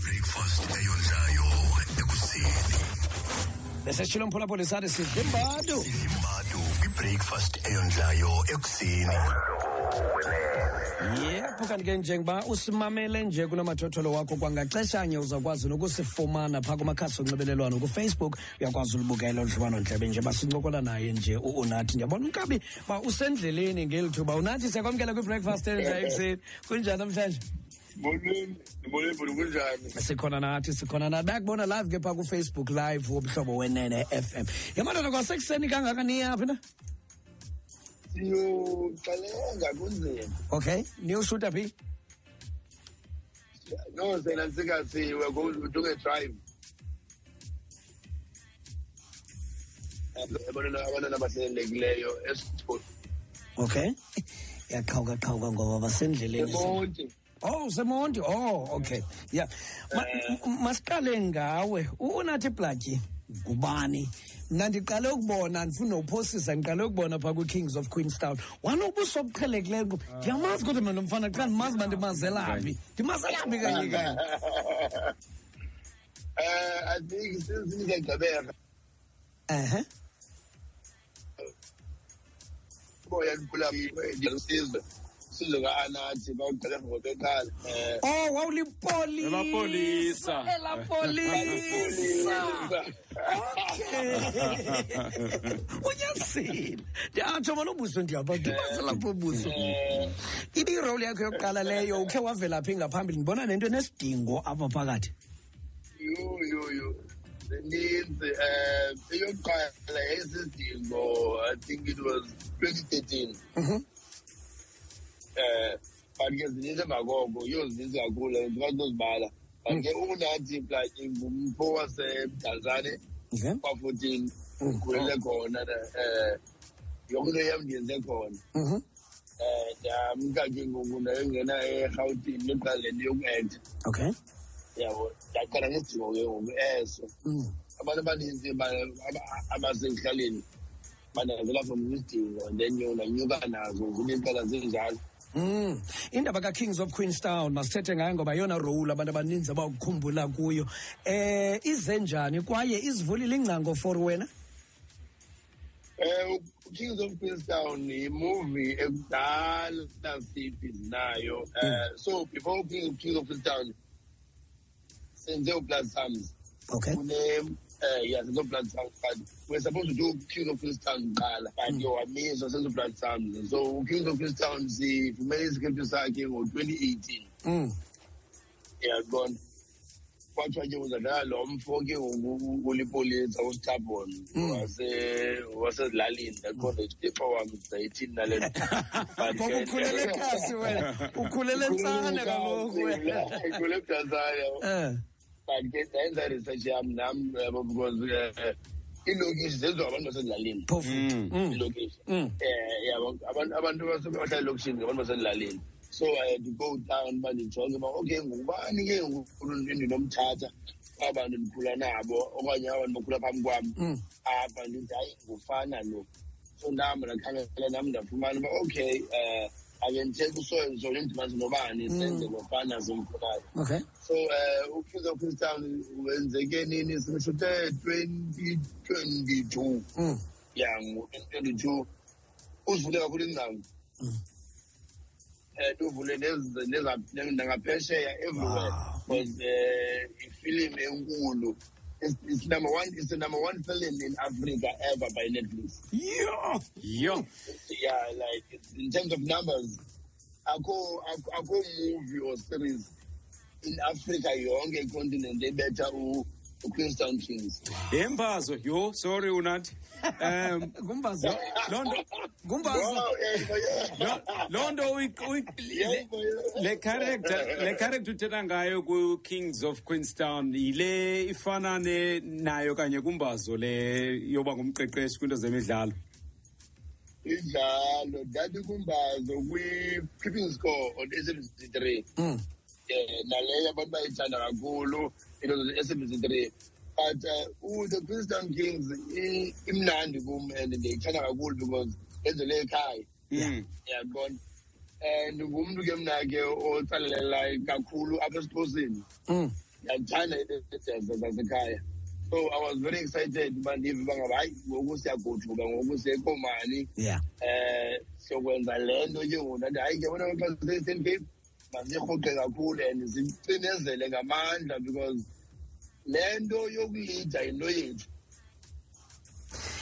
ibreakfast eyondlayo ekuseni beseshilo mphulaphula sathi sidle imbadu imbadu kwibreakfast eyondlayo ekuseni. Yepho kanti ke njengoba usimamele nje kunomathotholo wakho kwangaxeshanye uzawukwazi nokusifumana phaa kumakhasi onxibelelwano kufacebook. Uyakwazi ulibukela odliwano ndlebe nje basincokola naye nje u- unathi ndiyabona unkabi ba usendleleni ngeli thuba unathi siyakwamkela kwibreakfast enja ekuseni. Kunjani namhlanje? Molweni, molweni bhuti kunjani? sikhona nathi sikhona nathi bayakubona live ke phaa kufacebook live womhlobo wenene fm yamadoda kwasekuseni kangaka niyaphi na Siyoxalenga kunzima. okay niyoshuta phi No, sena sikathi we're going to do a drive. Abantwana abantwana abahlelekileyo esipho. okay yaqhawukaqhawuka ngoba basendleleni Emonti. Oh, usemonti. Oh, okay. Yeah. Ma, m- masiqale ngawe. U- Unathi Blatyi ngubani? Mna ndiqale ukubona ndifuna uphosisa ndiqale ukubona phaa kwi-Kings of Queenstown. Wanobuso obuqhelekileyo nkqu. Ndiyamazi kodwa mna nomfana xa ndimazi uba ndimazelaphi. Ndimazelaphi kanye kanye. Eh, I think since ngiyagqibeka Ehe. boya likhula ngiyasiza. Sizo kaanathi bawuqale ngobeqala. Eh, Oh, wawulipolisa. Elapolisa. Elapolisa. unyazile ndiyatsho mona ubuso ndiyapha ndimaze lapho ubuso eh, ibe irole yakho yokuqala leyo ukhe wavela phi ngaphambili ndibona nento enesidingo apha phakathi Yo, yo, yo. Zininzi. Eh, eyokuqala yayisidingo, I think it was 2013. Mhm. Eh, but ke zininzi emva koko, yho zininzi kakhulu, ndikwazi uzibala. But ke unathi like ngumfo wasemdantsane okay kwa-fourteen, ndikhulele khona, eh, yonke into yam ndiyenze khona. Mhm. Eh, ndamka ke ngoku ndayongena eRhawutini neqala le nto yoku-acta. okay Yabo, ndaqala ngesidingo ke ngoku eso. Mm. abantu abaninzi ba- aba- abasekuhlaleni banazela from isidingo then yona nyuka nazo zineempela zinjalo Mm. indaba ka-kings of queenstown masithethe ngayo ngoba yona role abantu abaninzi abakukhumbula kuyo. Eh ize njani kwaye izivulile ingcango for wena? Um kings of queenstown yimovie ekudala siphi nayo. Um so before King- kings of queenstown senze sums okay kune uh, yeah senze ublood sums but we're supposed to do kings of queenstown kuqala but yo wamiswa senze ublood sums so kings of queenstown sifumene isikript sakhe ngo-twenty eighteen mm. yabona kwathiwa ke uzadlala lo mfo ke ngoku ulipolisa ustabon Mm. wasezilalini ndaqonda istifa wam ndayithini nale nto. But ngoba ke- ukhulele ekhasi wena ukhulele ntsane kaloku wena Ukhulele eBrazil, yabo. Eh. But ke ndayenza research yam nam yabo because eh, iilokishi zenziwa abantu basezilalini. Phofu Mm. iilokishi Mm. eh yabo abantu abantu abahlala elokishini ngabantu basezilalini. So i had to go down uba ndijonge uba okay ngubani ke ngoku endinomthatha abantu ndikhula nabo okanye abantu bakhula phambi kwam Mm. apha ndithi hayi ngufana lo. So nam ndakhangela nam ndafumana uba okay um akenzithetha usoyo zolo indibanzi noba lofana mm. zimfunayo so eh, um ukize christian wenzeke nini? Simshute twenty twenty two mm. ya ngo-twenty twenty two uzivule kakhulu ingcango mm. eh, um ndivule nangaphesheya everywhere because eh, um ifilimu enkulu. It's, it's number one. It's the number one film in Africa ever by Netflix. yo Yo. Yeah, like in terms of numbers, I go, I go movie or series in Africa yonke continent ebetha u u Queenstown Kings. Yembazo. Yo, sorry unathi. Um ngumbazo loo nto ngumbazo Wow, yeah, yeah. lo- loo nto uyi- uyi- Yeah, le- yeah. le character le character uthetha ngayo ku Kings of Queenstown yile ifana ne nayo kanye kumbazo le yoba ngumqeqeshi kwinto zemidlalo Idlalo dati kumbazo kwi keeping score on SABC 3. mm. eh naleyo abantu bayithanda kakhulu into ze-SABC 3 but uh, u- the Queenstown Kings i- imnandi kum and ndiyithanda kakhulu because enzele ekhaya. Mm. yabona and ngumntu ke mna ke otsalela kakhulu apha esixhoseni. Mm. ndiyathanda iidansa zasekhaya. So i was very excited uba ndive uba ngaba hayi ngoku siyagoduka ngoku sekomani yeah. Eh siyokwenza le nto ke ngoku ndathi hayi ke bona xa sise-eastern cape masirhuqe kakhulu and sicinezele ngamandla because le nto yokulida yinto yethu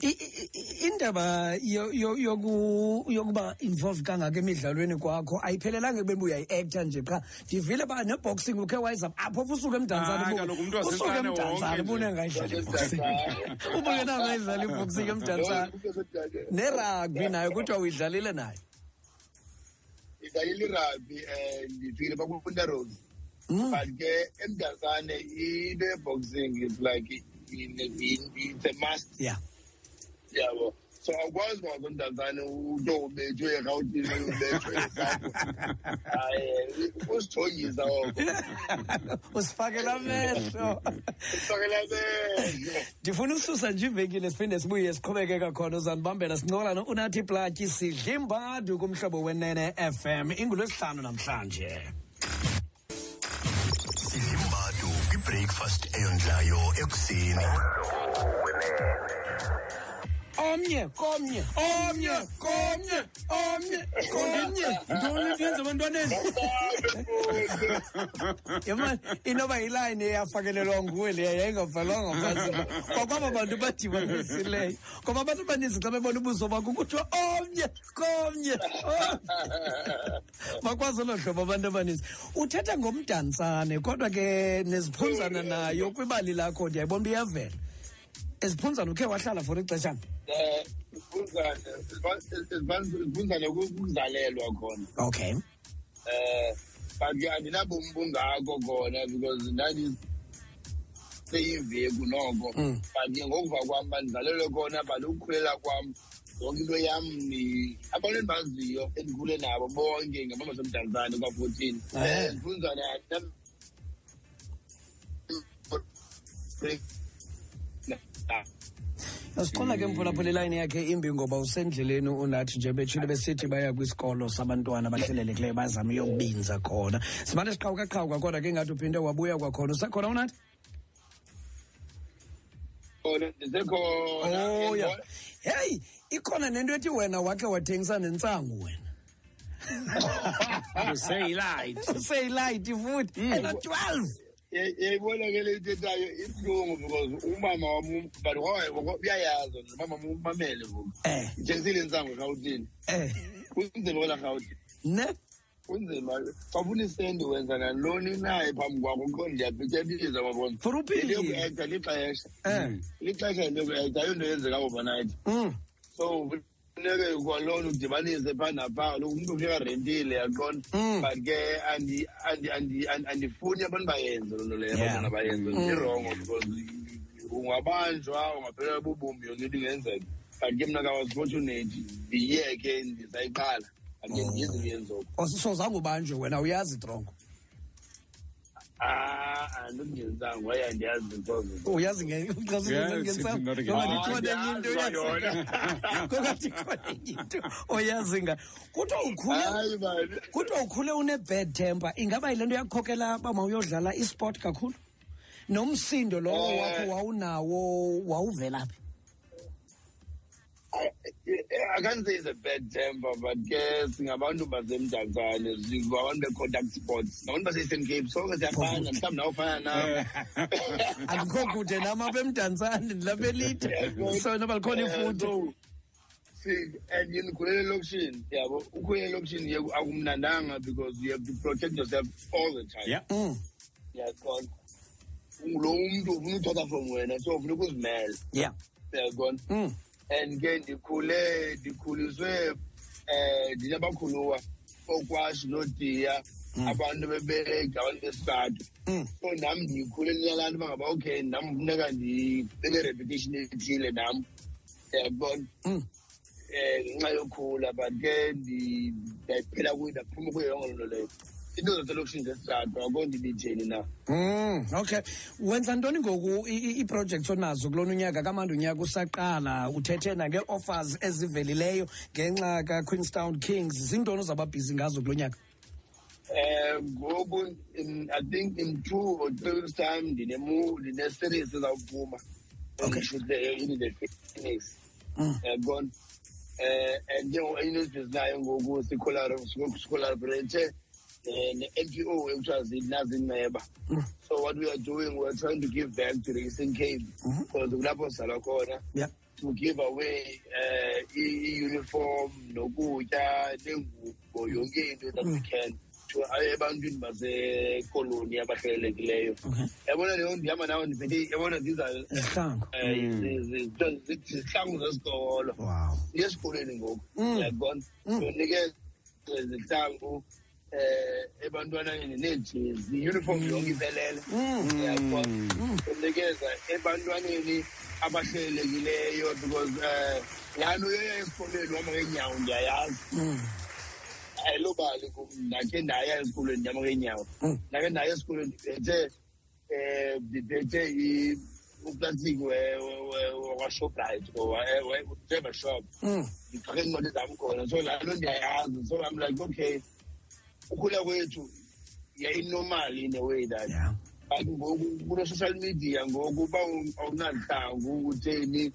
I- i- i- indaba yo- yo- yoku- yokuba involved kangaka emidlalweni kwakho ayiphelelanga ekubeni uba uyayi-acta nje qha ndivile uba neboxing ukhe wayizama apho pho usuke emdantsane Hayi, ubu- kaloku umntu usuke wasentsane emdantsane wonke ubune nje. ngayidlala iboxing ubungengayidlala iboxing emdantsane nerugby nayo kuthiwa uyidlalile nayo idlalile irugby um ndifikile pakufunda road Mm. but ke emdantsane into ye-boxing is like in- in- it's a must. Yeah. Yabo. So awukwazi uba ngomdantsane uto ubethwe erhawutini ubethwe esapho hayi usijongisa oko. Usifakela amehlo. Fakela mehlo ndifuna ususa nje ivekile siphinde sibuye siqhubekeka khona uzandibambela sincokola no-unathi platyi sidla imbadu kumhlobo wenene fm ingulwesihlanu namhlanje. Sidlimbadu kwibreakfast eyondlayo ekuseni omnye komnye omnye komnye omnye komnye. Ntoni ntenza abantwaneni? Yemani inoba yilayini eyafakelelwa nguwe leya yayingabhalwanga phantsi kwakwaba bantu badibanisileyo ngoba abantu abaninzi xa bebona ubuso bakho kuthiwa omnye komnye bakwazi olo hlobo abantu abaninzi. Uthetha ngomdantsane kodwa ke neziphunzana nayo kwibali lakho ndiyayibona uba iyavela eziphunzana ukhe wahlala for ixeshana. Um ifunzane kukuzalelwa khona. Okay. Eh but ke andinabomi bungako khona because ndandi seyimveku noko. Mm. but ke ngokuva kwam bandizalelwe khona but ukukhulela kwam yonke into yam ni- abantu endibaziyo endikhule nabo bonke ngabama somdantsane kwa-fourteen. Eh. Mfunzane ke mphulaphula ilayini yakhe imbi ngoba usendleleni unathi nje betshile besithi baya kwisikolo sabantwana bahlelelekileyo bazame uyokubinza khona. Simane siqhawukaqhawuka kodwa ke ngathi uphinde wabuya kwakhona. Usekhona unathi? Ndisekhona. Heyi ikhona nento ethi wena wakhe wathengisa nentsangu wena. Useyilayithi useyilayithi futhi. Ena-twelve yayibona ke le ithethayo ibuhlungu because umama wam but uyayazi umama umamele ngoku. Eh. Ithengisile intsango erhawutini eh. Kunzima kwela rhawuti ne? Kunzima. Xa ufuna isendi wenza nantoni naye phambi kwakho qo ndiyabhityabiza wabona For uphile. into yokuekta lixesha. Eh. Lixesha into yokuekta ayonto yenzeka overnight. Mm. So funeke kwalona udibanise phaa naphaa kaloku umntu ufika rentile yaqona Mm. but ke andi- andi- andi- andi- andifuni abantu bayenze loo nto leyo Yeah. abantwana bayenze Mm. irongo because ungabanjwa ungaphelelwa bubumbi yonke into ingenzeka. But ke mna kawas-fortunate ndiyeke ndisayiqala ake ndiyizi ndiyenzoku so zange ubanjwe wena? Uyazi trongo ah andikungenzanga waye andiyazi ntozo uyazi Yeah, it's not again. ngengokati ikhona enye into Andiyazi oyazi yona. kokati ikhona enye into oyazi nga kuthiwa ukhule hayi mani kuthiwa ukhule une-bad temper ingaba yile nto yakukhokela uba mawuyodlala isport kakhulu nomsindo lowo Eh. wakho wawunawo wawuvela phi I, I can't say it's a bad temper, but ke singabantu basemdantsane singabantu be-contact sports ngabantu base-eastern cape sonke siyafana mhlawumbi nawe ufana nam akukho kude nam apha emdantsane ndilapha elide so noba likhona ifuthe. So, si- and yini khulele elokishini yabo ukhulele elokishini ye akumnandanga because you have to protect yourself all the time. Yeah. Mm, yaqona lo mntu ufuna uthatha from wena so ufuna ukuzimela. Yeah. Yaqona Mm, and ke ndikhule ndikhuliswe eh ndinabakhuluwa okwashi nodiya abantu bebeka abantu besithathu mm, so nam ndikhule ndinalaa nto uba ngaba okay nam funeka ndibe reputation ethile nam yabona mm. eh ngenxa yokhula but ke ndi- ndayiphela kuyo ndaphuma kuyo yonke loo nto leyo. Into zaselokishini zesithathu akho ndibitheni na? Mm, okay. Wenza ntoni ngoku i- i- ii-projects onazo kulona unyaka? Kamandi unyaka usaqala uthethe nangee-offers ezivelileyo ngenxa kaqueenstown kings. Zintoni ozawuba bhizi ngazo kulo nyaka? Um ngoku in, i think in two or three weeks time ndinemu ndine-series ezawuphuma Okay. in the phoenix. Mm. yabona um and ke ngoku enye news nayo ngoku sicollaborate um ne-n p o ekuthiwa zinazinceba so what we are doing we're trying to give back to the eastern cape. Because kulapho sizalwa khona. Yeah. To give away uh, i-uniform nokutya nengubo yonke into that we can to ebantwini basekoloni abahlelelekileyo. Okay. Yabona leyo ndihamba nawo ndiphethe yabona ziza izihlangu zihlangu zesikolo. Wow. Siye esikolweni ngoku. Mm. yabona sonikeza izihlangu eh ebantwaneni neejezi uniform yonke iphelele Mm. yabona sonikeza ebantwaneni abahlelelekileyo because um laa nto yoya esikolweni uhamba ngeenyawo ndiyayazi Mm. ayilobali kum ndakhe ndaya esikolweni ndihamba ngeenyawo Mm. ndakhe ndaya esikolweni ndiphethe um ndiphethe i- uplastiki wakashoprite or shop Mm. ndifake iincwadi zam khona so laa nto ndiyayazi so i'm like okay ukhula kwethu yayinormal in a way that yeah. Kune-social media ngoku uba awunadlangu utheni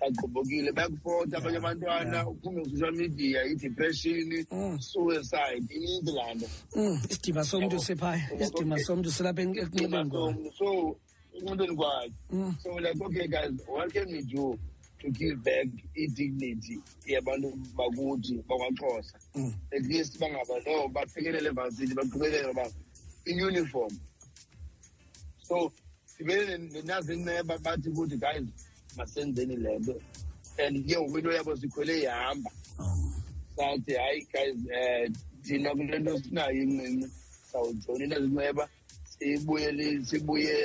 sagqobokile bayakufota abanye abantwana uphume kwi-social media i-depression Mm. suicide ininzi laa nto Mm. isidima somntu siphaya isidima somntu silapha en- ekunxibeni so enqondweni kwakhe Mm. so like okay guys what can we do to give back i-dignity yabantu bakuthi bakwaxhosa. Mm. at least bangaba no baphekelele evasithi baqhubelele uba i-uniform. So sibele nenazinceba bathi kuthi guys masenzeni le nto. And ke ngoku into yabo sikhwele ihamba. Sathi hayi guys um thina kule nto sinayo incinci sawujoyina zinceba sibuyele sibuye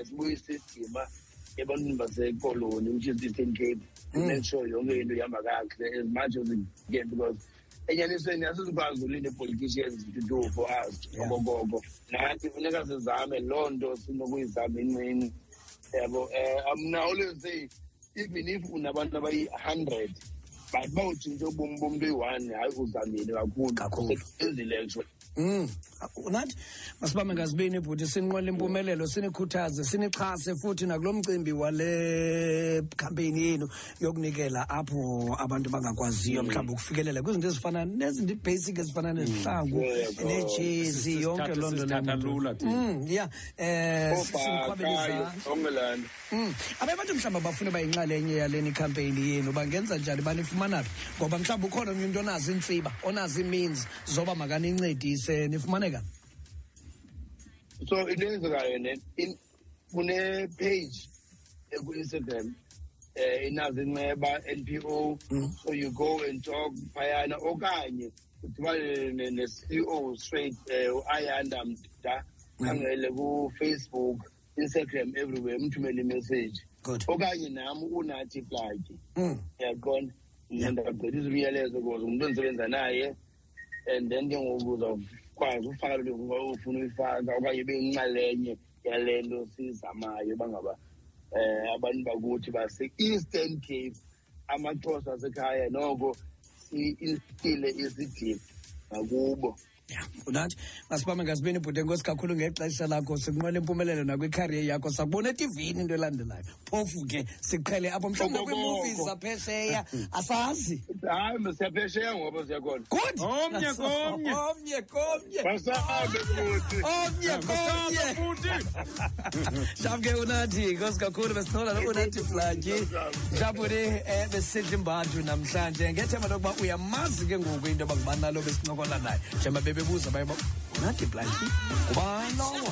um sibuyise isidima. Ebantwini basekoloni which is eastern cape to Mm. make sure yonke into ihamba kakuhle as much as we can because enyanisweni asizikwazi ulinda i-politicians to do for us Yeah. okokoko nathi funeka sizame loo nto sinokuyizama incinci yabo um mna always say even if unabantu abayi-hundred but bawutshintshe ubomi bomntu oyi-one hayi uzamile kakhulu Kakhulu. enzile actually Mm. Unathi masibambe ngazibini bhuti? Sinqwele impumelelo sinikhuthaze sinixhase futhi nakulo mcimbi wale campaign yenu yokunikela apho abantu bangakwaziyo mhlawumbi ukufikelela kwizinto ezifana nezinto basic ezifana nezihlangu Yeah, nejezi yonke loo nto thina. Mm, yeah eh Mm. abe abantu mhlawumbi abafuna bayinxalenye yaleni campaign yenu bangenza njani? Banifumana phi? Ngoba mhlawumbi ukhona omnye umntu onazo iintsiba onazo imeans zoba makanincedise nifumaneka? So into eyenzekayo ne in- kune-page eku-instagram um inazo inceba NPO Mm. so you go and talk phayana okanye udibane ne- ne-CEO straight um uayanda mda khangele kufacebook instagram everywhere umthumele imessage. Good. Okanye nam unathi plagi mm. yaqona mna ndagqitha izibuyelezo because umntu endisebenza naye and then ke ngoku uzawukwazi ufaka loo nto ufuna uyifaka okanye ibe yinxalenye yale nto sizamayo bangaba um abantu bakuthi base-eastern cape amaxhosa asekhaya noko si-instile isidima ngakubo ya unathi? Masibambe ngazibini bhuti enkosi kakhulu ngexesha lakho sikunqwela impumelelo nakwikhariye yakho sakubona etivini into elandelayo. Phofu ke siqhele apho mhlawumbi Okokoko. nakwiimovies zaphesheya asazi. Hayi msiyaphesheya ngoba siyakhona good! Omnye komnye. omnye komnye. Basabe futhi omnye komnye. shafu ke unathi nkosi kakhulu besinola lo unathi flaki. Mhlawumbi um besisidla imbantu namhlanje. Ngethemba lokuba uyamazi ke ngoku into yoba ngubani nalo besincokola naye njengoba bebuza baye uba unathi blanki ngubalowo